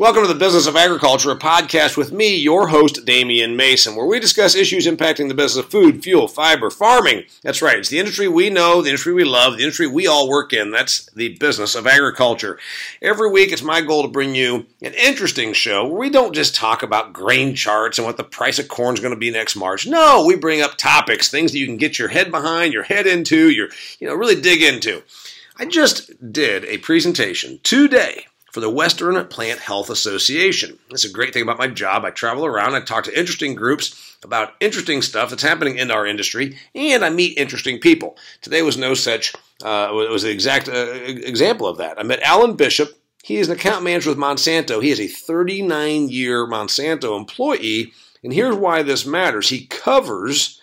Welcome to the Business of Agriculture, a podcast with me, your host, Damian Mason, where we discuss issues impacting the business of food, fuel, fiber, farming. That's right, it's the industry we know, the industry we love, the industry we all work in. That's the business of agriculture. Every week, it's my goal to bring you an interesting show where we don't just talk about grain charts and what the price of corn is going to be next March. No, we bring up topics, things that you can get your head behind, your head into, your, you know, really dig into. I just did a presentation today for the Western Plant Health Association. That's a great thing about my job. I travel around, I talk to interesting groups about interesting stuff that's happening in our industry, and I meet interesting people. Today was no such, uh, it was the exact uh, example of that. I met Alan Bishop. He is an account manager with Monsanto. He is a 39 year Monsanto employee, and here's why this matters. He covers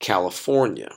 California.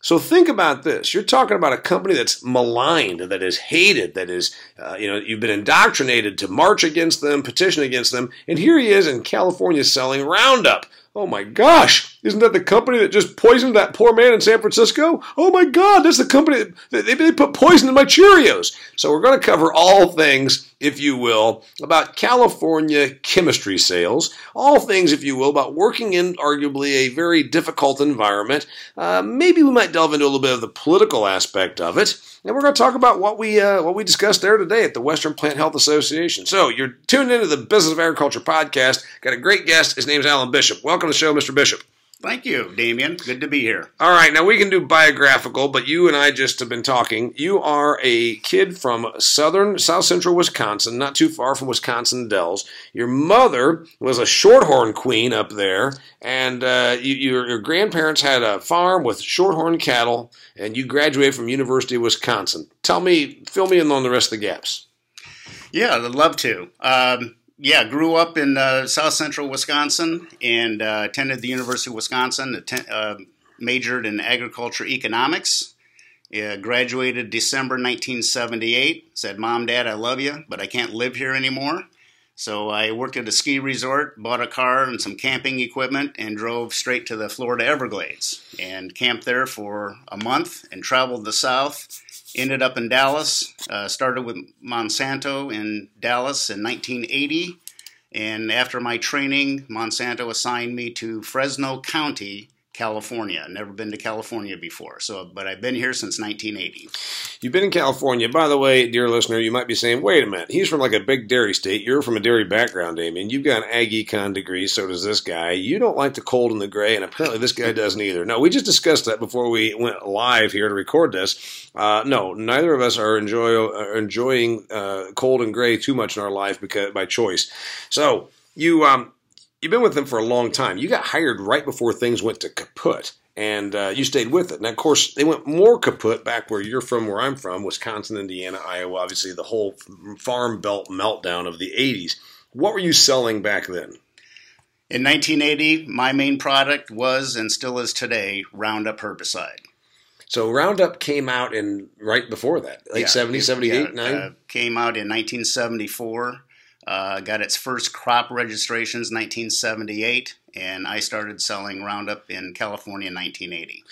So think about this. You're talking about a company that's maligned, that is hated, that is, uh, you know, you've been indoctrinated to march against them, petition against them, and here he is in California selling Roundup. Oh my gosh, isn't that the company that just poisoned that poor man in San Francisco? Oh my God, that's the company that they, they put poison in my Cheerios. So we're going to cover all things, if you will, about California chemistry sales, all things, if you will, about working in arguably a very difficult environment. Uh, maybe we might delve into a little bit of the political aspect of it. And we're going to talk about what we uh, what we discussed there today at the Western Plant Health Association. So you're tuned into the Business of Agriculture podcast. Got a great guest. His name's Alan Bishop. Welcome to the show, Mr. Bishop. Thank you, Damian. Good to be here. All right, now we can do biographical, but you and I just have been talking. You are a kid from southern, south central Wisconsin, not too far from Wisconsin Dells. Your mother was a shorthorn queen up there, and uh, you, your, your grandparents had a farm with shorthorn cattle, and you graduated from University of Wisconsin. Tell me, fill me in on the rest of the gaps. Yeah, I'd love to. Um, yeah, grew up in uh, South Central Wisconsin and uh, attended the University of Wisconsin. Attend, uh, majored in agriculture economics. graduated December 1978. Said, "Mom, Dad, I love you, but I can't live here anymore." So I worked at a ski resort, bought a car and some camping equipment, and drove straight to the Florida Everglades and camped there for a month and traveled the South ended up in Dallas. Uh, started with Monsanto in Dallas in 1980. And after my training, Monsanto assigned me to Fresno County California. Never been to California before. So, but I've been here since 1980. You've been in California. By the way, dear listener, you might be saying, wait a minute, he's from like a big dairy state. You're from a dairy background, Damian. You've got an ag econ degree, so does this guy. You don't like the cold and the gray, and apparently this guy doesn't either. No, we just discussed that before we went live here to record this. Uh, no, neither of us are, enjoy, are enjoying uh, cold and gray too much in our life because by choice. So, you um, you've been with them for a long time. You got hired right before things went to kaput, and uh, you stayed with it. Now, of course, they went more kaput back where you're from, where I'm from, Wisconsin, Indiana, Iowa. Obviously, the whole farm belt meltdown of the '80s. What were you selling back then? In 1980, my main product was and still is today Roundup herbicide. So Roundup came out in right before that, late yeah, 70, 78, yeah, 9? Uh, came out in 1974. Uh, got its first crop registrations 1978, and I started selling Roundup in California in 1980.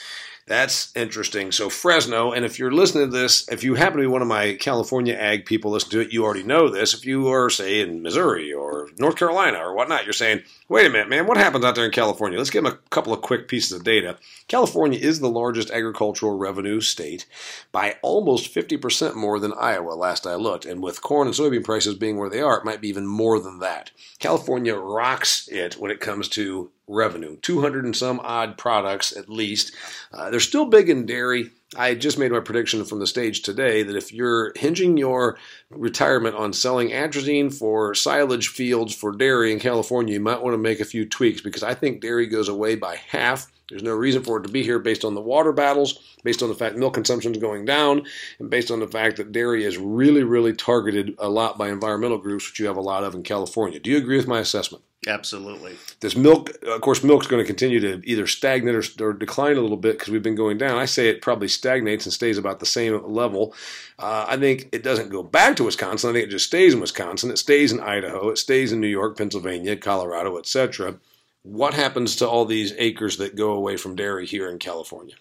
That's interesting. So Fresno, and if you're listening to this, if you happen to be one of my California ag people listen to it, you already know this. If you are, say, in Missouri or North Carolina or whatnot, you're saying, wait a minute, man, what happens out there in California? Let's give them a couple of quick pieces of data. California is the largest agricultural revenue state by almost 50% more than Iowa, last I looked. And with corn and soybean prices being where they are, it might be even more than that. California rocks it when it comes to revenue 200 and some odd products at least. Uh, they're still big in dairy. I just made my prediction from the stage today that if you're hinging your retirement on selling atrazine for silage fields for dairy in California, you might want to make a few tweaks because I think dairy goes away by half. There's no reason for it to be here based on the water battles, based on the fact milk consumption is going down, and based on the fact that dairy is really, really targeted a lot by environmental groups, which you have a lot of in California. Do you agree with my assessment? Absolutely. This milk, of course, milk's going to continue to either stagnate or, or decline a little bit because we've been going down. I say it probably stagnates and stays about the same level. Uh, I think it doesn't go back to Wisconsin. I think it just stays in Wisconsin. It stays in Idaho. It stays in New York, Pennsylvania, Colorado, etc. What happens to all these acres that go away from dairy here in California?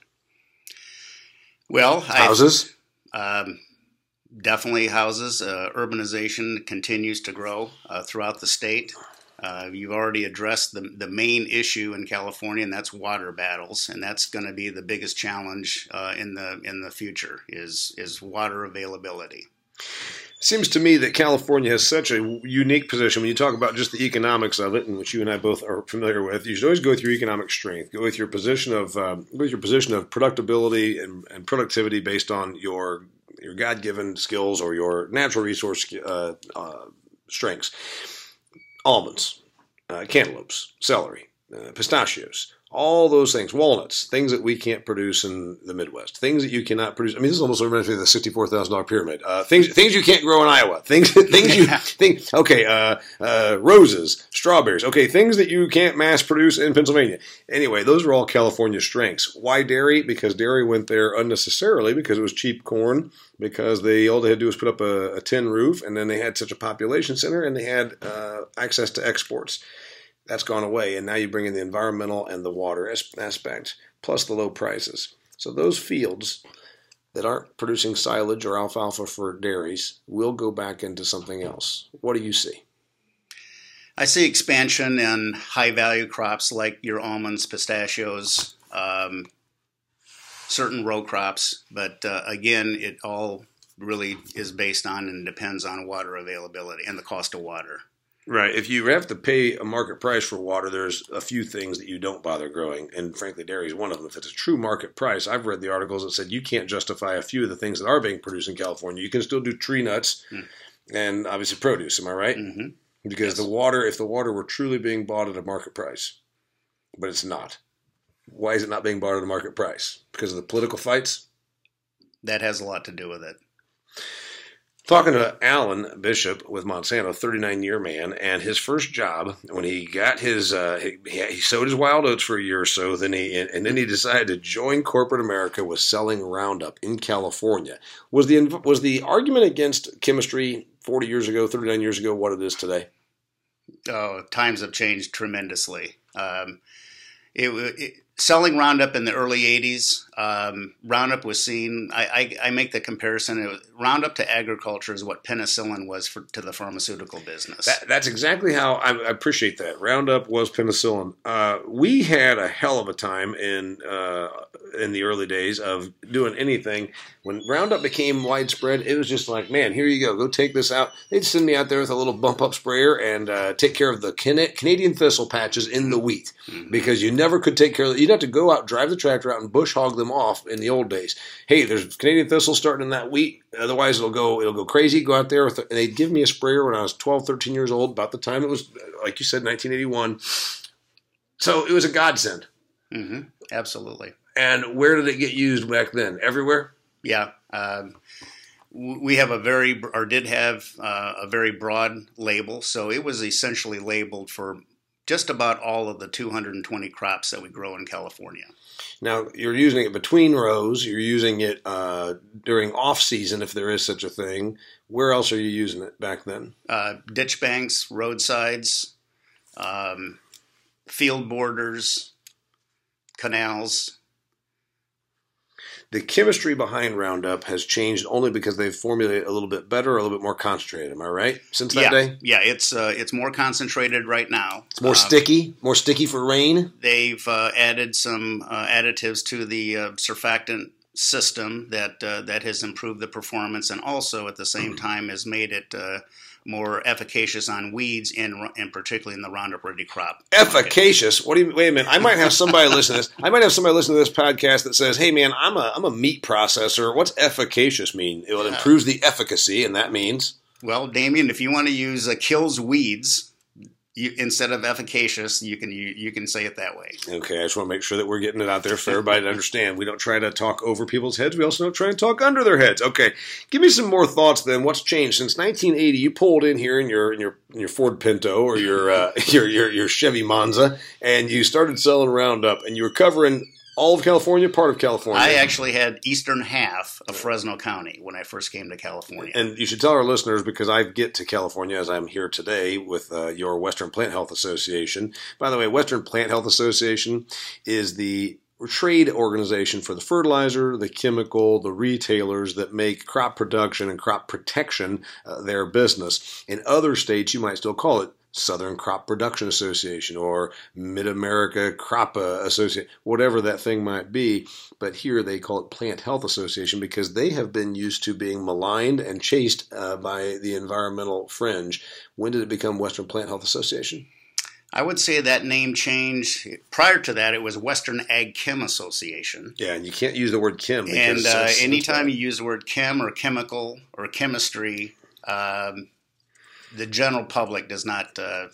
Well, houses. Um, definitely houses. Uh, urbanization continues to grow uh, throughout the state. Uh, you've already addressed the, the main issue in California, and that's water battles, and that's going to be the biggest challenge uh, in the in the future is is water availability. Seems to me that California has such a unique position when you talk about just the economics of it, and which you and I both are familiar with. You should always go with your economic strength, go with your position of um, with your position of productability and, and productivity based on your your God given skills or your natural resource uh, uh, strengths almonds, uh, cantaloupes, celery, uh, pistachios, all those things, walnuts, things that we can't produce in the Midwest, things that you cannot produce. I mean, this is almost reminds me of the sixty-four thousand dollar pyramid. Uh, things, things you can't grow in Iowa. Things, things you think. Okay, uh, uh, roses, strawberries. Okay, things that you can't mass produce in Pennsylvania. Anyway, those are all California strengths. Why dairy? Because dairy went there unnecessarily because it was cheap corn. Because they all they had to do was put up a, a tin roof, and then they had such a population center, and they had uh, access to exports that's gone away, and now you bring in the environmental and the water aspect, plus the low prices. So those fields that aren't producing silage or alfalfa for dairies will go back into something else. What do you see? I see expansion in high value crops like your almonds, pistachios, um, certain row crops, but uh, again, it all really is based on and depends on water availability and the cost of water. Right. If you have to pay a market price for water, there's a few things that you don't bother growing, and frankly, dairy is one of them. If it's a true market price, I've read the articles that said you can't justify a few of the things that are being produced in California. You can still do tree nuts mm. and obviously produce. Am I right? Mm-hmm. Because yes. the water, if the water were truly being bought at a market price, but it's not. Why is it not being bought at a market price? Because of the political fights. That has a lot to do with it talking to Alan Bishop with Monsanto, 39 year man, and his first job when he got his uh, he, he, sowed his wild oats for a year or so, then he and then he decided to join corporate America with selling Roundup in California. Was the was the argument against chemistry 40 years ago, 39 years ago, what it is today? Oh, times have changed tremendously. Um, it, it selling Roundup in the early 80s, um, Roundup was seen, I, I, I, make the comparison, was, Roundup to agriculture is what penicillin was for, to the pharmaceutical business. That, that's exactly how I, I, appreciate that. Roundup was penicillin. Uh, we had a hell of a time in, uh, in the early days of doing anything. When Roundup became widespread, it was just like, man, here you go, go take this out. They'd send me out there with a little bump up sprayer and uh, take care of the Canadian thistle patches in the wheat mm-hmm. because you never could take care of You'd have to go out, drive the tractor out, and bush hog them off in the old days. Hey, there's Canadian thistle starting in that wheat. Otherwise, it'll go it'll go crazy. Go out there with, and they'd give me a sprayer when I was 12, 13 years old, about the time it was, like you said, 1981. So it was a godsend. Mm-hmm. Absolutely. And where did it get used back then? Everywhere. Yeah. Um, we have a very, or did have uh, a very broad label, so it was essentially labeled for just about all of the 220 crops that we grow in California. Now you're using it between rows. You're using it uh, during off season, if there is such a thing. Where else are you using it back then? Uh, ditch banks, roadsides, um, field borders, canals the chemistry behind Roundup has changed only because they've formulated a little bit better, a little bit more concentrated. Am I right? Since that yeah. day, yeah, it's uh, it's more concentrated right now. It's more uh, sticky, more sticky for rain. They've uh, added some uh, additives to the uh, surfactant system that uh, that has improved the performance, and also at the same mm-hmm. time has made it more efficacious on weeds and, and particularly in the Roundup Ready crop. Efficacious? What do you? Wait a minute. I might have somebody listen to this. I might have somebody listen to this podcast that says, "Hey, man, I'm a I'm a meat processor. What's efficacious mean? It improves the efficacy, and that means." Well, Damian, if you want to use uh, kills weeds, you, instead of efficacious, you can you, you can say it that way. Okay, I just want to make sure that we're getting it out there for everybody to understand. We don't try to talk over people's heads. We also don't try to talk under their heads. Okay, give me some more thoughts. Then, what's changed since 1980? You pulled in here in your in your in your Ford Pinto or your uh, your, your your Chevy Monza, and you started selling Roundup, and you were covering all of California, part of California. I actually had eastern half of Fresno County when I first came to California. And you should tell our listeners because I get to California as I'm here today with uh, your Western Plant Health Association. By the way, Western Plant Health Association is the trade organization for the fertilizer, the chemical, the retailers that make crop production and crop protection uh, their business. In other states, you might still call it Southern Crop Production Association or Mid America Crop Association, whatever that thing might be. But here they call it Plant Health Association because they have been used to being maligned and chased uh, by the environmental fringe. When did it become Western Plant Health Association? I would say that name change. Prior to that, it was Western Ag Chem Association. Yeah, and you can't use the word chem. And uh, anytime you use the word chem or chemical or chemistry, um, the general public does not. Uh,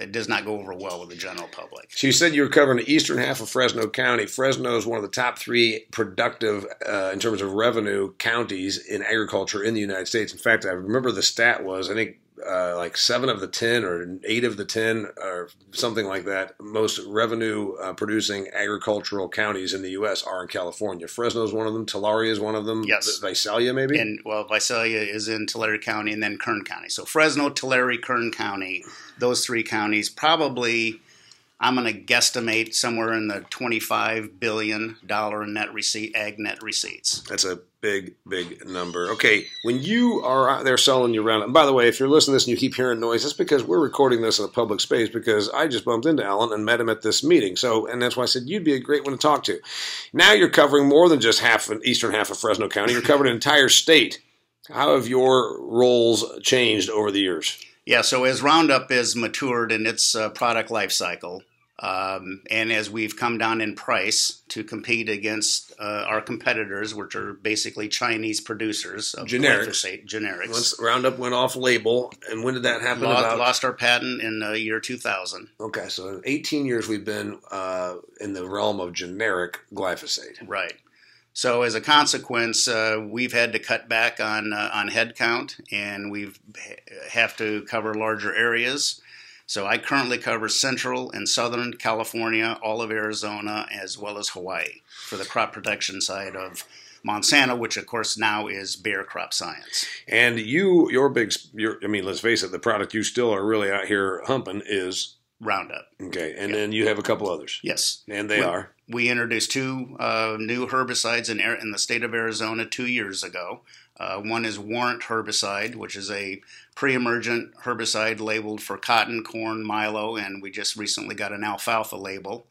it does not go over well with the general public. So you said you were covering the eastern half of Fresno County. Fresno is one of the top three productive, uh, in terms of revenue, counties in agriculture in the United States. In fact, I remember the stat was I think uh, like seven of the ten or eight of the ten or something like that most revenue uh, producing agricultural counties in the U.S. are in California. Fresno is one of them. Tulare is one of them. Yes, Visalia maybe. And well, Visalia is in Tulare County and then Kern County. So Fresno, Tulare, Kern County, those three counties probably I'm going to guesstimate somewhere in the 25 billion dollar in net receipt ag net receipts. That's a big, big number. Okay, when you are out there selling your roundup, by the way, if you're listening to this and you keep hearing noise, that's because we're recording this in a public space because I just bumped into Alan and met him at this meeting. So, and that's why I said you'd be a great one to talk to. Now you're covering more than just half an eastern half of Fresno County. You're covering an entire state. How have your roles changed over the years? Yeah, so as Roundup is matured in its uh, product life cycle, um, and as we've come down in price to compete against uh, our competitors, which are basically Chinese producers of generics, glyphosate, generics. Once Roundup went off label, and when did that happen? Lost, about? lost our patent in the year 2000. Okay, so in 18 years we've been uh, in the realm of generic glyphosate. Right. So as a consequence, uh, we've had to cut back on uh, on headcount, and we've have to cover larger areas. So I currently cover Central and Southern California, all of Arizona, as well as Hawaii for the crop production side of Monsanto, which of course now is Bayer Crop Science. And you, your big, your, I mean, let's face it, the product you still are really out here humping is Roundup. Okay, and then you have a couple others. Yes, and they we, are. We introduced two uh, new herbicides in in the state of Arizona two years ago. Uh, one is Warrant herbicide, which is a pre-emergent herbicide labeled for cotton, corn, milo, and we just recently got an alfalfa label.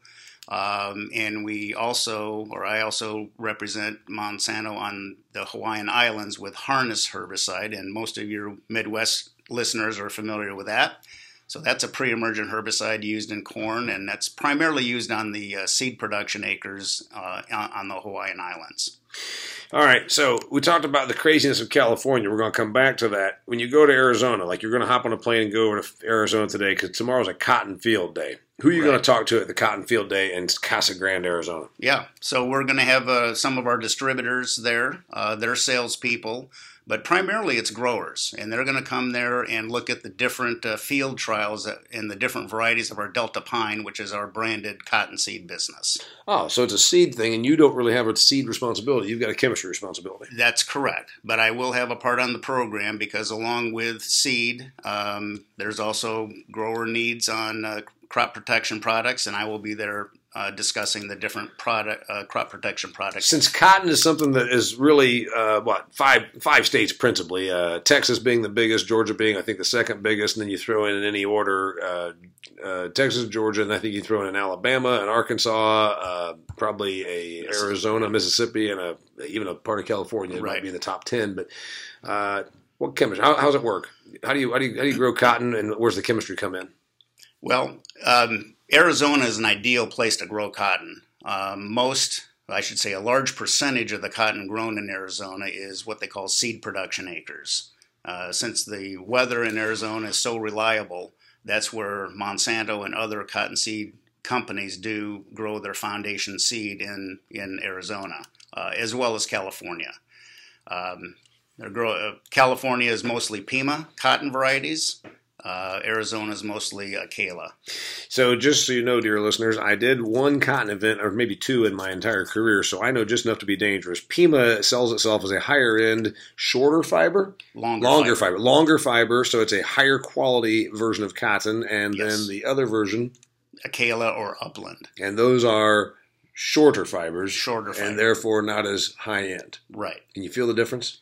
Um, and we also, or I also represent Monsanto on the Hawaiian Islands with Harness herbicide, and most of your Midwest listeners are familiar with that. So that's a pre-emergent herbicide used in corn, and that's primarily used on the uh, seed production acres uh, on the Hawaiian Islands. All right, so we talked about the craziness of California. We're going to come back to that. When you go to Arizona, like you're going to hop on a plane and go over to Arizona today because tomorrow's a cotton field day. Who are you right. going to talk to at the Cotton Field Day in Casa Grande, Arizona? Yeah, so we're going to have uh, some of our distributors there, uh, their salespeople, but primarily it's growers, and they're going to come there and look at the different uh, field trials and the different varieties of our Deltapine, which is our branded cottonseed business. Oh, so it's a seed thing, and you don't really have a seed responsibility. You've got a chemistry responsibility. That's correct, but I will have a part on the program because along with seed, um, there's also grower needs on uh, crop protection products, and I will be there uh, discussing the different product uh, crop protection products. Since cotton is something that is really uh, what five five states principally, uh, Texas being the biggest, Georgia being I think the second biggest, and then you throw in in any order uh, uh, Texas, Georgia, and I think you throw in Alabama and Arkansas, probably a Arizona, Mississippi, and a even a part of California right. might be in the top ten. But what chemistry? How, how does it work? How do you how do you how do you grow cotton, and where's the chemistry come in? Well, um, Arizona is an ideal place to grow cotton. Um, most, I should say, a large percentage of the cotton grown in Arizona is what they call seed production acres. Uh, since the weather in Arizona is so reliable, that's where Monsanto and other cottonseed companies do grow their foundation seed in, in Arizona, uh, as well as California. Um, grow, uh, California is mostly Pima cotton varieties. Uh, Arizona is mostly uh, Acala. So, just so you know, dear listeners, I did one cotton event, or maybe two in my entire career, so I know just enough to be dangerous. Pima sells itself as a higher end, shorter fiber, longer, longer fiber. fiber. longer fiber. So it's a higher quality version of cotton, and yes. then the other version, Acala or Upland, and those are shorter fibers, Shorter fiber. and therefore not as high end. Right. Can you feel the difference?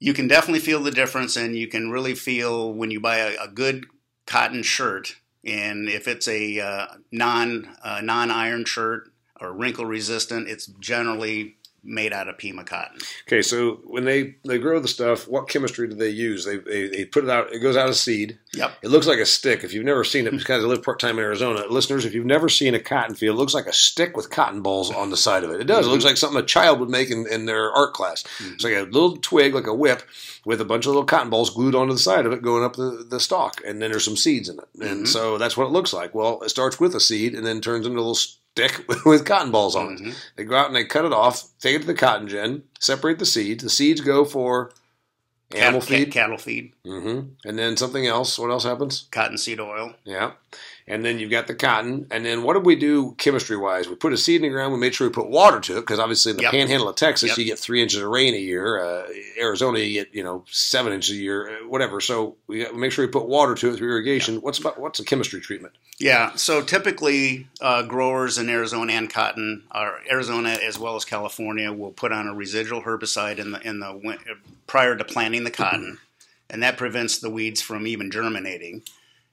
You can definitely feel the difference, and you can really feel when you buy a, a good cotton shirt, and if it's a uh, non uh, non iron shirt or wrinkle resistant, it's generally made out of Pima cotton. Okay, so when they they grow the stuff, what chemistry do they use? They they, they put it out. It goes out of seed. Yep. It looks like a stick. If you've never seen it, because I live part time in Arizona, listeners, if you've never seen a cotton field, it looks like a stick with cotton balls on the side of it. It does. It looks like something a child would make in, in their art class. It's like a little twig, like a whip, with a bunch of little cotton balls glued onto the side of it, going up the, the stalk, and then there's some seeds in it. And Mhm. so that's what it looks like. Well, it starts with a seed and then turns into a little stick with cotton balls on it. Mhm. They go out and they cut it off, take it to the cotton gin, separate the seeds. The seeds go for animal Cat- feed. cattle feed, hmm And then something else. What else happens? cottonseed oil. Yeah. And then you've got the cotton. And then what did we do chemistry wise? We put a seed in the ground. We made sure we put water to it because obviously in the Yep. panhandle of Texas, Yep. you get three inches of rain a year. Uh, Arizona, you get, you know, seven inches a year, uh, whatever. So we, got, we make sure we put water to it through irrigation. What's about, what's the chemistry treatment? Yeah, so typically uh, growers in Arizona and cotton, or Arizona as well as California, will put on a residual herbicide in the in the prior to planting the cotton, and that prevents the weeds from even germinating.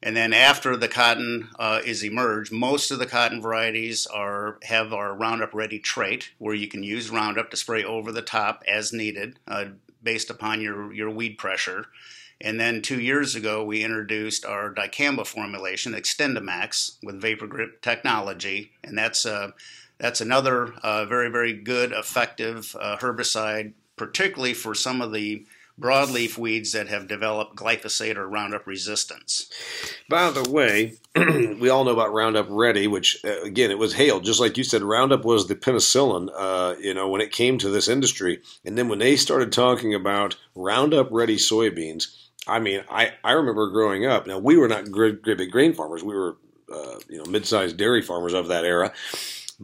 And then after the cotton uh, is emerged, most of the cotton varieties are have our Roundup Ready trait, where you can use Roundup to spray over the top as needed, uh, based upon your your weed pressure. And then two years ago, we introduced our dicamba formulation, XtendiMax, with Vapor Grip technology, and that's uh, that's another uh, very very good effective uh, herbicide, particularly for some of the broadleaf weeds that have developed glyphosate or Roundup resistance. By the way, we all know about Roundup Ready, which uh, again it was hailed just like you said. Roundup was the penicillin, uh, you know, when it came to this industry. And then when they started talking about Roundup Ready soybeans, I mean, I I remember growing up. Now we were not great, great big grain farmers. We were uh, you know mid-sized dairy farmers of that era.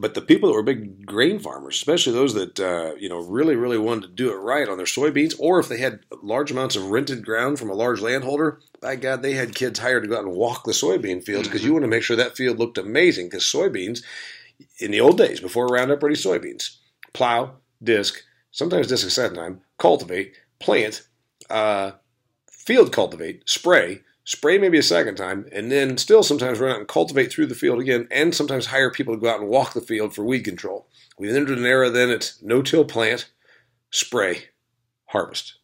But the people that were big grain farmers, especially those that uh, you know really, really wanted to do it right on their soybeans, or if they had large amounts of rented ground from a large landholder, by God, they had kids hired to go out and walk the soybean fields because you want to make sure that field looked amazing. Because soybeans, in the old days, before Roundup Ready soybeans, plow, disc, sometimes disc a second time, cultivate, plant, uh, field cultivate, spray, spray maybe a second time, and then still sometimes run out and cultivate through the field again, and sometimes hire people to go out and walk the field for weed control. We've entered an era then it's no till plant, spray, harvest.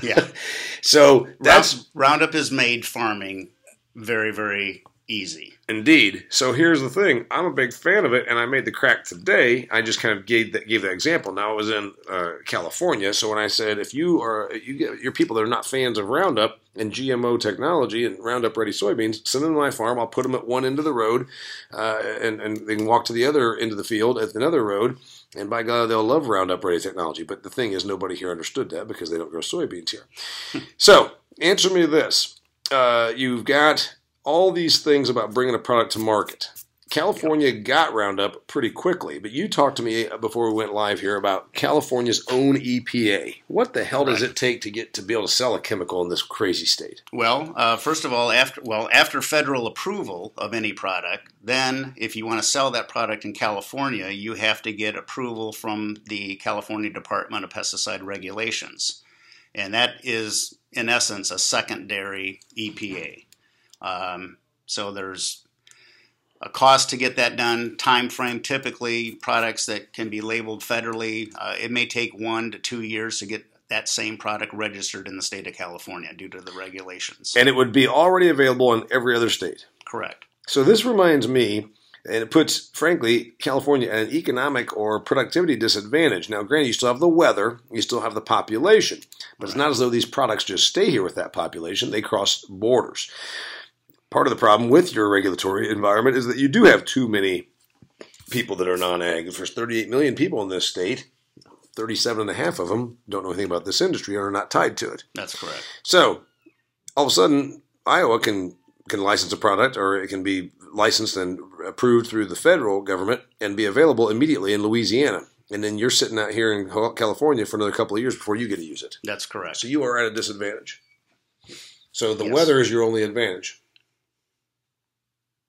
Yeah, So that's Roundup has made farming very very easy. Indeed. So here's the thing. I'm a big fan of it, and I made the crack today. I just kind of gave that, gave that example. Now, I was in uh, California, so when I said if you are you get your people that are not fans of Roundup and GMO technology and Roundup Ready soybeans, send them to my farm. I'll put them at one end of the road, uh, and and they can walk to the other end of the field at another road. And by God, they'll love Roundup Ready technology. But the thing is, nobody here understood that because they don't grow soybeans here. so, answer me this: uh, You've got all these things about bringing a product to market. California got Roundup pretty quickly, but you talked to me before we went live here about California's own EPA. What the hell does it take to get to be able to sell a chemical in this crazy state? Well, uh, first of all, after well after federal approval of any product, then if you want to sell that product in California, you have to get approval from the California Department of Pesticide Regulations, and that is in essence a secondary EPA. Um, so there's a cost to get that done. Time frame typically products that can be labeled federally, uh, it may take one to two years to get that same product registered in the state of California due to the regulations. And it would be already available in every other state. Correct. So this reminds me, and it puts, frankly, California at an economic or productivity disadvantage. Now, granted, you still have the weather, you still have the population, but it's not as though these products just stay here with that population, they cross borders. Part of the problem with your regulatory environment is that you do have too many people that are non-ag. If there's 38 million people in this state, 37 and a half of them don't know anything about this industry and are not tied to it. That's correct. So all of a sudden, Iowa can can license a product, or it can be licensed and approved through the federal government and be available immediately in Louisiana. And then you're sitting out here in California for another couple of years before you get to use it. That's correct. So you are at a disadvantage. So the Yes. weather is your only advantage.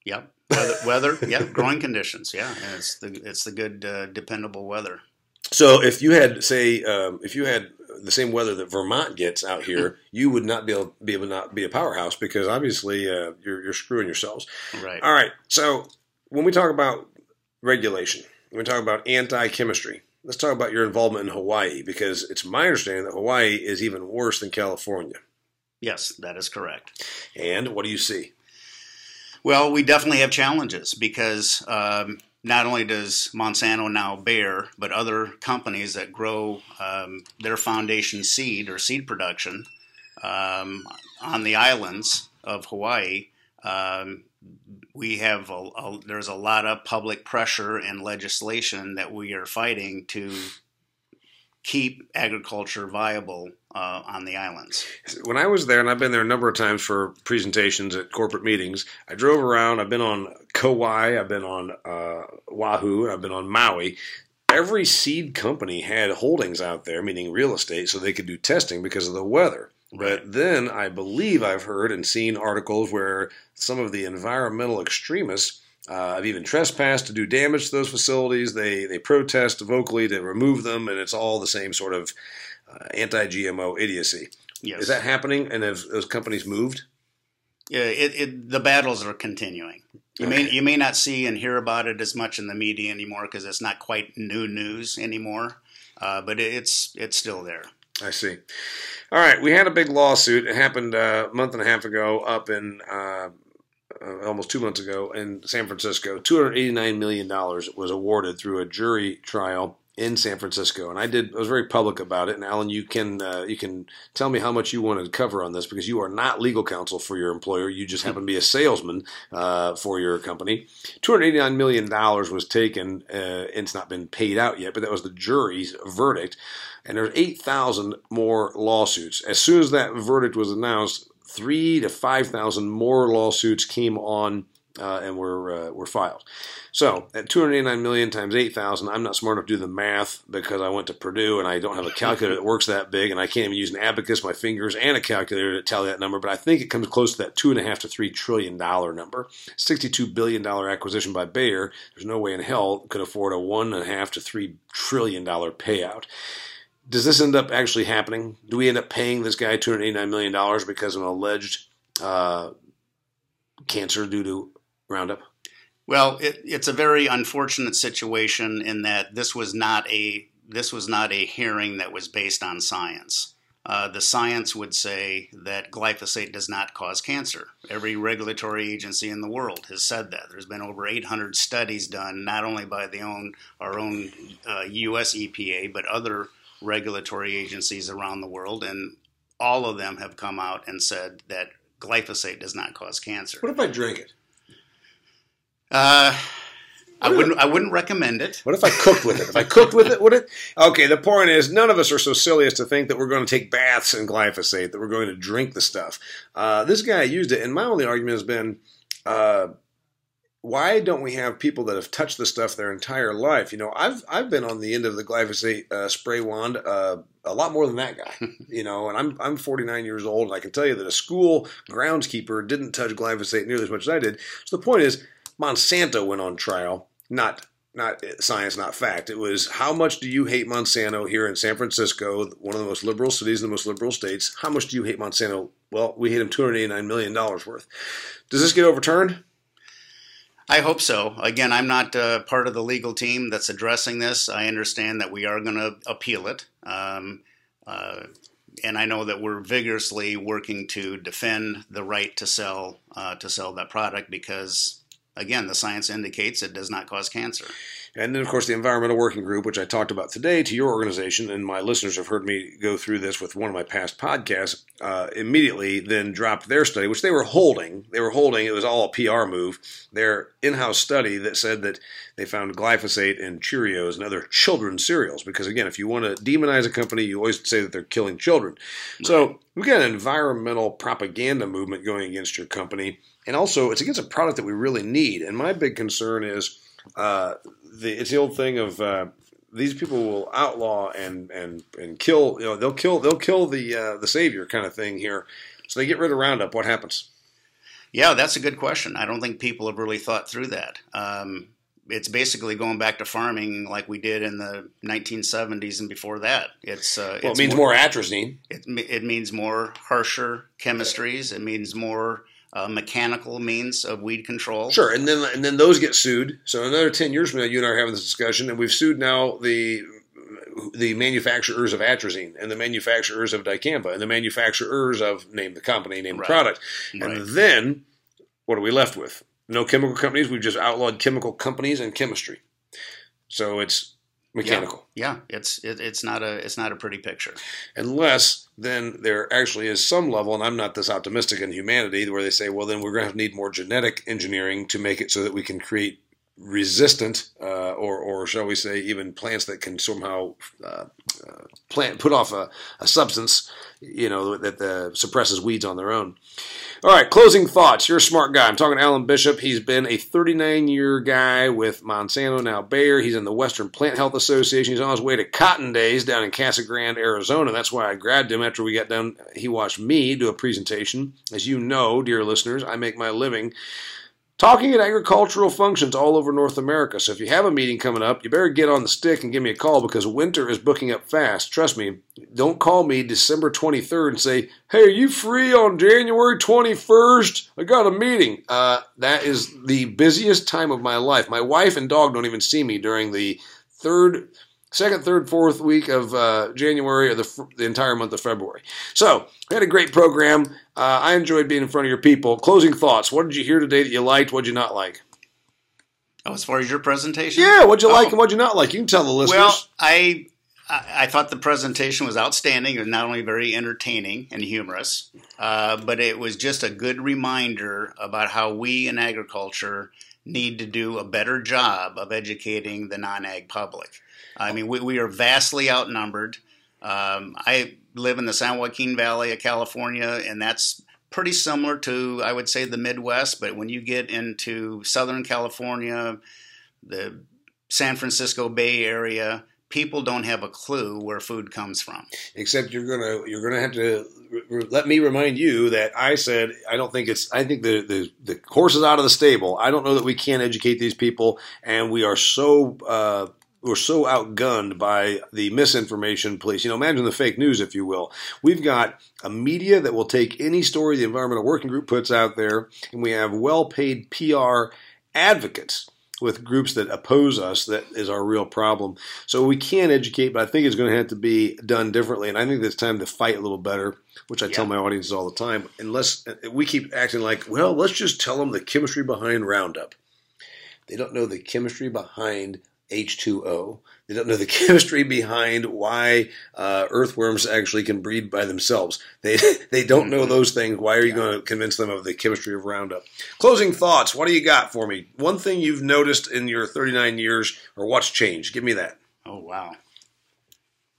Yep. weather, weather yeah, growing conditions, yeah, and it's the it's the good uh, dependable weather. So if you had, say, um, if you had the same weather that Vermont gets out here, you would not be able, be able to not be a powerhouse because obviously uh, you're, you're screwing yourselves. Right. All right. So when we talk about regulation, when we talk about anti-chemistry, let's talk about your involvement in Hawaii because it's my understanding that Hawaii is even worse than California. Yes, that is correct. And what do you see? Well, we definitely have challenges because um, not only does Monsanto now Bayer, but other companies that grow um, their foundation seed or seed production um, on the islands of Hawaii, um, we have a, a, there's a lot of public pressure and legislation that we are fighting to keep agriculture viable uh, on the islands. When I was there, and I've been there a number of times for presentations at corporate meetings, I drove around. I've been on Kauai, I've been on uh, Oahu, and I've been on Maui. Every seed company had holdings out there, meaning real estate, so they could do testing because of the weather. Right. But then I believe I've heard and seen articles where some of the environmental extremists uh, have even trespassed to do damage to those facilities. They they protest vocally to remove them, and it's all the same sort of uh, anti-GMO idiocy. Yes. Is that happening? And have those companies moved? Yeah, it, it, the battles are continuing. You okay. may you may not see and hear about it as much in the media anymore because it's not quite new news anymore, uh, but it, it's it's still there. I see. All right, we had a big lawsuit. It happened uh, a month and a half ago up in uh, uh, almost two months ago in San Francisco. $289 million was awarded through a jury trial in San Francisco, and I did. I was very public about it. And Alan, you can uh, you can tell me how much you want to cover on this because you are not legal counsel for your employer. You just happen to be a salesman uh, for your company. Two hundred eighty nine million dollars was taken. Uh, it's not been paid out yet, but that was the jury's verdict. And there's eight thousand more lawsuits. As soon as that verdict was announced, three to five thousand more lawsuits came on uh, and were uh, were filed. So at 289 million times 8,000, I'm not smart enough to do the math because I went to Purdue and I don't have a calculator that works that big, and I can't even use an abacus, my fingers, and a calculator to tally that number. But I think it comes close to that two and a half to three trillion dollar number. 62 billion dollar acquisition by Bayer. There's no way in hell could afford a one and a half to three trillion dollar payout does this end up actually happening? Do we end up paying this guy two hundred eighty nine million dollars because of an alleged uh, cancer due to Roundup? Well, it, it's a very unfortunate situation in that this was not a this was not a hearing that was based on science. Uh, the science would say that glyphosate does not cause cancer. Every regulatory agency in the world has said that. There's been over 800 studies done, not only by the own our own uh, U.S. EPA, but other regulatory agencies around the world, and all of them have come out and said that glyphosate does not cause cancer. What if I drink it? Uh, I wouldn't. I wouldn't recommend it. What if I cooked with it? If I cooked with it, would it? Okay. The point is, none of us are so silly as to think that we're going to take baths in glyphosate, that we're going to drink the stuff. Uh, this guy used it, and my only argument has been, uh, why don't we have people that have touched the stuff their entire life? You know, I've I've been on the end of the glyphosate uh, spray wand uh, a lot more than that guy. you know, and I'm I'm 49 years old, and I can tell you that a school groundskeeper didn't touch glyphosate nearly as much as I did. So the point is, Monsanto went on trial, not not science, not fact. It was how much do you hate Monsanto here in San Francisco, one of the most liberal cities in the most liberal states? How much do you hate Monsanto? Well, we hate him 289 million dollars worth. Does this get overturned? I hope so. Again, I'm not uh, part of the legal team that's addressing this. I understand that we are going to appeal it. Um, uh, and I know that we're vigorously working to defend the right to sell uh, to sell that product because, again, the science indicates it does not cause cancer. And then, of course, the Environmental Working Group, which I talked about today to your organization, and my listeners have heard me go through this with one of my past podcasts, uh, immediately then dropped their study, which they were holding. They were holding, it was all a PR move, their in house study that said that they found glyphosate in Cheerios and other children's cereals. Because, again, if you want to demonize a company, you always say that they're killing children. Right. So we've got an environmental propaganda movement going against your company. And also, it's against a product that we really need. And my big concern is, uh, the it's the old thing of uh, these people will outlaw and and and kill. You know, they'll kill they'll kill the uh, the savior kind of thing here. So they get rid of Roundup. What happens? Yeah, that's a good question. I don't think people have really thought through that. Um, it's basically going back to farming like we did in the 1970s and before that. It's uh, well, it's it means more, more atrazine. It, it means more harsher chemistries. It means more uh, mechanical means of weed control. Sure, and then and then those get sued. So another ten years from now, you and I are having this discussion, and we've sued now the the manufacturers of atrazine and the manufacturers of dicamba and the manufacturers of name the company, name right. the product, and right. then what are we left with? No chemical companies. We've just outlawed chemical companies and chemistry. So it's mechanical. Yeah, yeah. it's it, it's not a it's not a pretty picture. Unless then there actually is some level, and I'm not this optimistic in humanity, where they say, well, then we're going to need more genetic engineering to make it so that we can create resistant, uh, or or shall we say, even plants that can somehow uh, uh, plant put off a, a substance, you know, that uh, suppresses weeds on their own. All right, closing thoughts. You're a smart guy. I'm talking to Alan Bishop. He's been a 39 year guy with Monsanto, now Bayer. He's in the Western Plant Health Association. He's on his way to Cotton Days down in Casa Grande, Arizona. That's why I grabbed him after we got done. He watched me do a presentation. As you know, dear listeners, I make my living talking at agricultural functions all over North America. So if you have a meeting coming up, you better get on the stick and give me a call because winter is booking up fast. Trust me, don't call me December 23rd and say, hey, are you free on January 21st? I got a meeting. Uh, that is the busiest time of my life. My wife and dog don't even see me during the third second, third, fourth week of uh, January or the, the, entire month of February. So we had a great program. Uh, I enjoyed being in front of your people. Closing thoughts. What did you hear today that you liked? What did you not like? Oh, as far as your presentation? Yeah, what'd you oh. like and what'd you not like? You can tell the listeners. Well, I I thought the presentation was outstanding. It was not only very entertaining and humorous, uh, but it was just a good reminder about how we in agriculture need to do a better job of educating the non-ag public. I mean, we, we are vastly outnumbered. Um, I live in the San Joaquin Valley of California, and that's pretty similar to, I would say, the Midwest. But when you get into Southern California, the San Francisco Bay Area, people don't have a clue where food comes from. Except you're gonna you're gonna have to let me remind you that I said I don't think it's I think the the the horse is out of the stable. I don't know that we can't educate these people, and we are so. Uh, we're so outgunned by the misinformation police. You know, imagine the fake news, if you will. We've got a media that will take any story the Environmental Working Group puts out there, and we have well paid PR advocates with groups that oppose us that is our real problem. So we can educate, but I think it's going to have to be done differently. And I think it's time to fight a little better, which I yeah. tell my audiences all the time. Unless uh, we keep acting like, well, let's just tell them the chemistry behind Roundup. They don't know the chemistry behind H2O. They don't know the chemistry behind why uh, earthworms actually can breed by themselves. They they don't know mm-hmm. those things. Why are you going to convince them of the chemistry of Roundup? Closing thoughts. What do you got for me? One thing you've noticed in your 39 years, or what's changed? Give me that. Oh wow,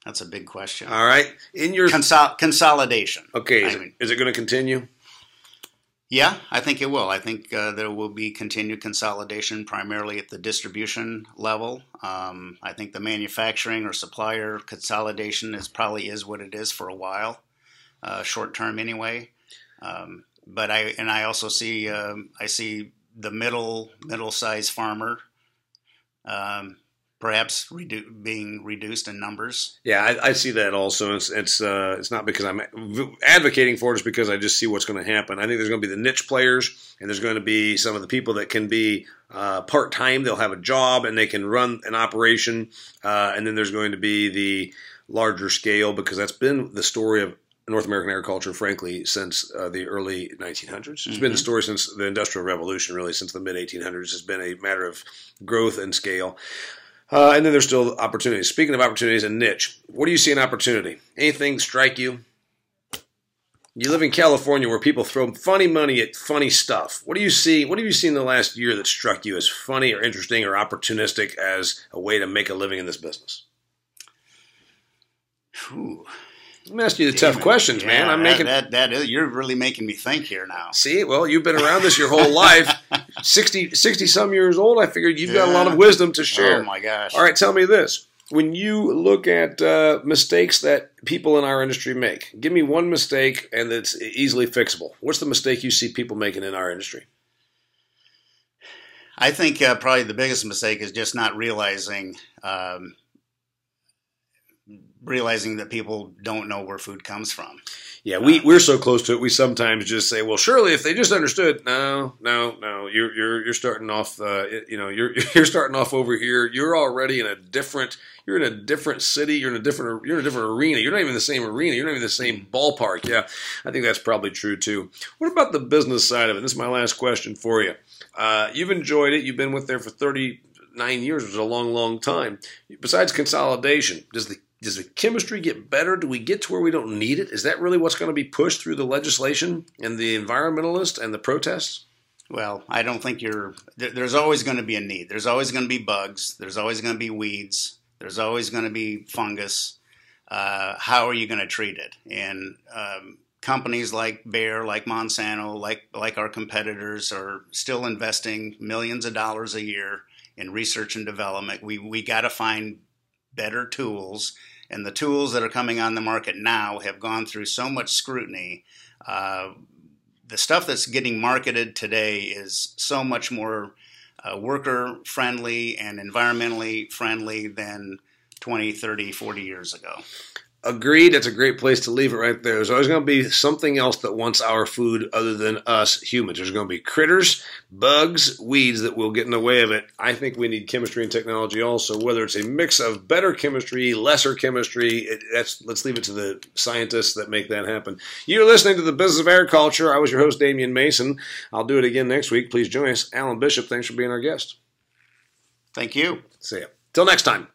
that's a big question. All right, in your Consol- consolidation. Okay, is, it, is it going to continue? Yeah, I think it will. I think uh, there will be continued consolidation, primarily at the distribution level. Um, I think the manufacturing or supplier consolidation is probably is what it is for a while, uh, short term anyway. Um, but I and I also see um, I see the middle middle size farmer um, perhaps redu- being reduced in numbers. Yeah, I, I see that also. It's it's uh, it's not because I'm advocating for it; it's because I just see what's going to happen. I think there's going to be the niche players, and there's going to be some of the people that can be uh, part time. They'll have a job and they can run an operation, uh, and then there's going to be the larger scale because that's been the story of North American agriculture, frankly, since uh, the early 1900s. It's mm-hmm. been the story since the Industrial Revolution, really, since the mid 1800s. It's been a matter of growth and scale. Uh, and then there's still opportunities. Speaking of opportunities and niche, what do you see an opportunity? Anything strike you? You live in California where people throw funny money at funny stuff. What do you see? What have you seen in the last year that struck you as funny or interesting or opportunistic as a way to make a living in this business? Whew. I'm asking you the tough questions, yeah, man. I'm that, making that, that is, you're really making me think here now. See, well, you've been around this your whole life. 60, 60 some years old. I figured you've got a lot of wisdom to share. Oh my gosh! All right, tell me this: when you look at uh, mistakes that people in our industry make, give me one mistake and it's easily fixable. What's the mistake you see people making in our industry? I think uh, probably the biggest mistake is just not realizing um, realizing that people don't know where food comes from. Yeah, we we're so close to it. We sometimes just say, "Well, surely if they just understood." No, no, no. You're you're you're starting off. Uh, you know, you're you're starting off over here. You're already in a different. You're in a different city. You're in a different. You're in a different arena. You're not even in the same arena. You're not even in the same ballpark. Yeah, I think that's probably true too. What about the business side of it? This is my last question for you. Uh, you've enjoyed it. You've been with there for thirty nine years, which is a long, long time. Besides consolidation, does the does the chemistry get better? Do we get to where we don't need it? Is that really what's going to be pushed through the legislation and the environmentalists and the protests? Well, I don't think you're. There's always going to be a need. There's always going to be bugs. There's always going to be weeds. There's always going to be fungus. Uh, how are you going to treat it? And um, companies like Bayer, like Monsanto, like like our competitors are still investing millions of dollars a year in research and development. We we got to find better tools and the tools that are coming on the market now have gone through so much scrutiny. Uh, the stuff that's getting marketed today is so much more uh, worker friendly and environmentally friendly than 20, 30, 40 years ago. Agreed. That's a great place to leave it right there. There's always going to be something else that wants our food other than us humans. There's going to be critters, bugs, weeds that will get in the way of it. I think we need chemistry and technology also, whether it's a mix of better chemistry, lesser chemistry. It, that's let's leave it to the scientists that make that happen. You're listening to the Business of Agriculture. I was your host, Damian Mason. I'll do it again next week. Please join us. Alan Bishop, thanks for being our guest. Thank you. See ya. Till next time.